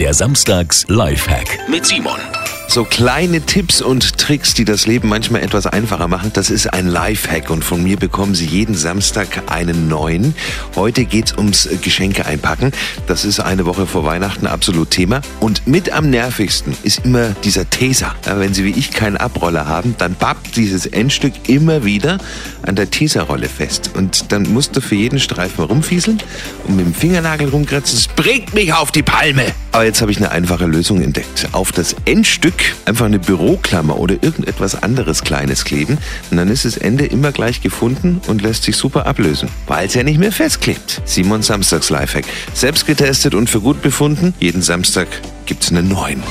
Der Samstags Lifehack mit Simon. So kleine Tipps und Tricks, die das Leben manchmal etwas einfacher machen, das ist ein Lifehack und von mir bekommen Sie jeden Samstag einen neuen. Heute geht's ums Geschenke einpacken. Das ist eine Woche vor Weihnachten absolut Thema. Und mit am nervigsten ist immer dieser Teser. Ja, wenn Sie wie ich keinen Abroller haben, dann pappt dieses Endstück immer wieder an der Teserrolle fest. Und dann musst du für jeden Streifen rumfieseln und mit dem Fingernagel rumkratzen. Es bringt mich auf die Palme. Aber jetzt habe ich eine einfache Lösung entdeckt. Auf das Endstück einfach eine Büroklammer oder irgendetwas anderes Kleines kleben und dann ist das Ende immer gleich gefunden und lässt sich super ablösen, weil es ja nicht mehr festklebt. Simon Samstags Lifehack. Selbst getestet und für gut befunden. Jeden Samstag gibt's einen neuen.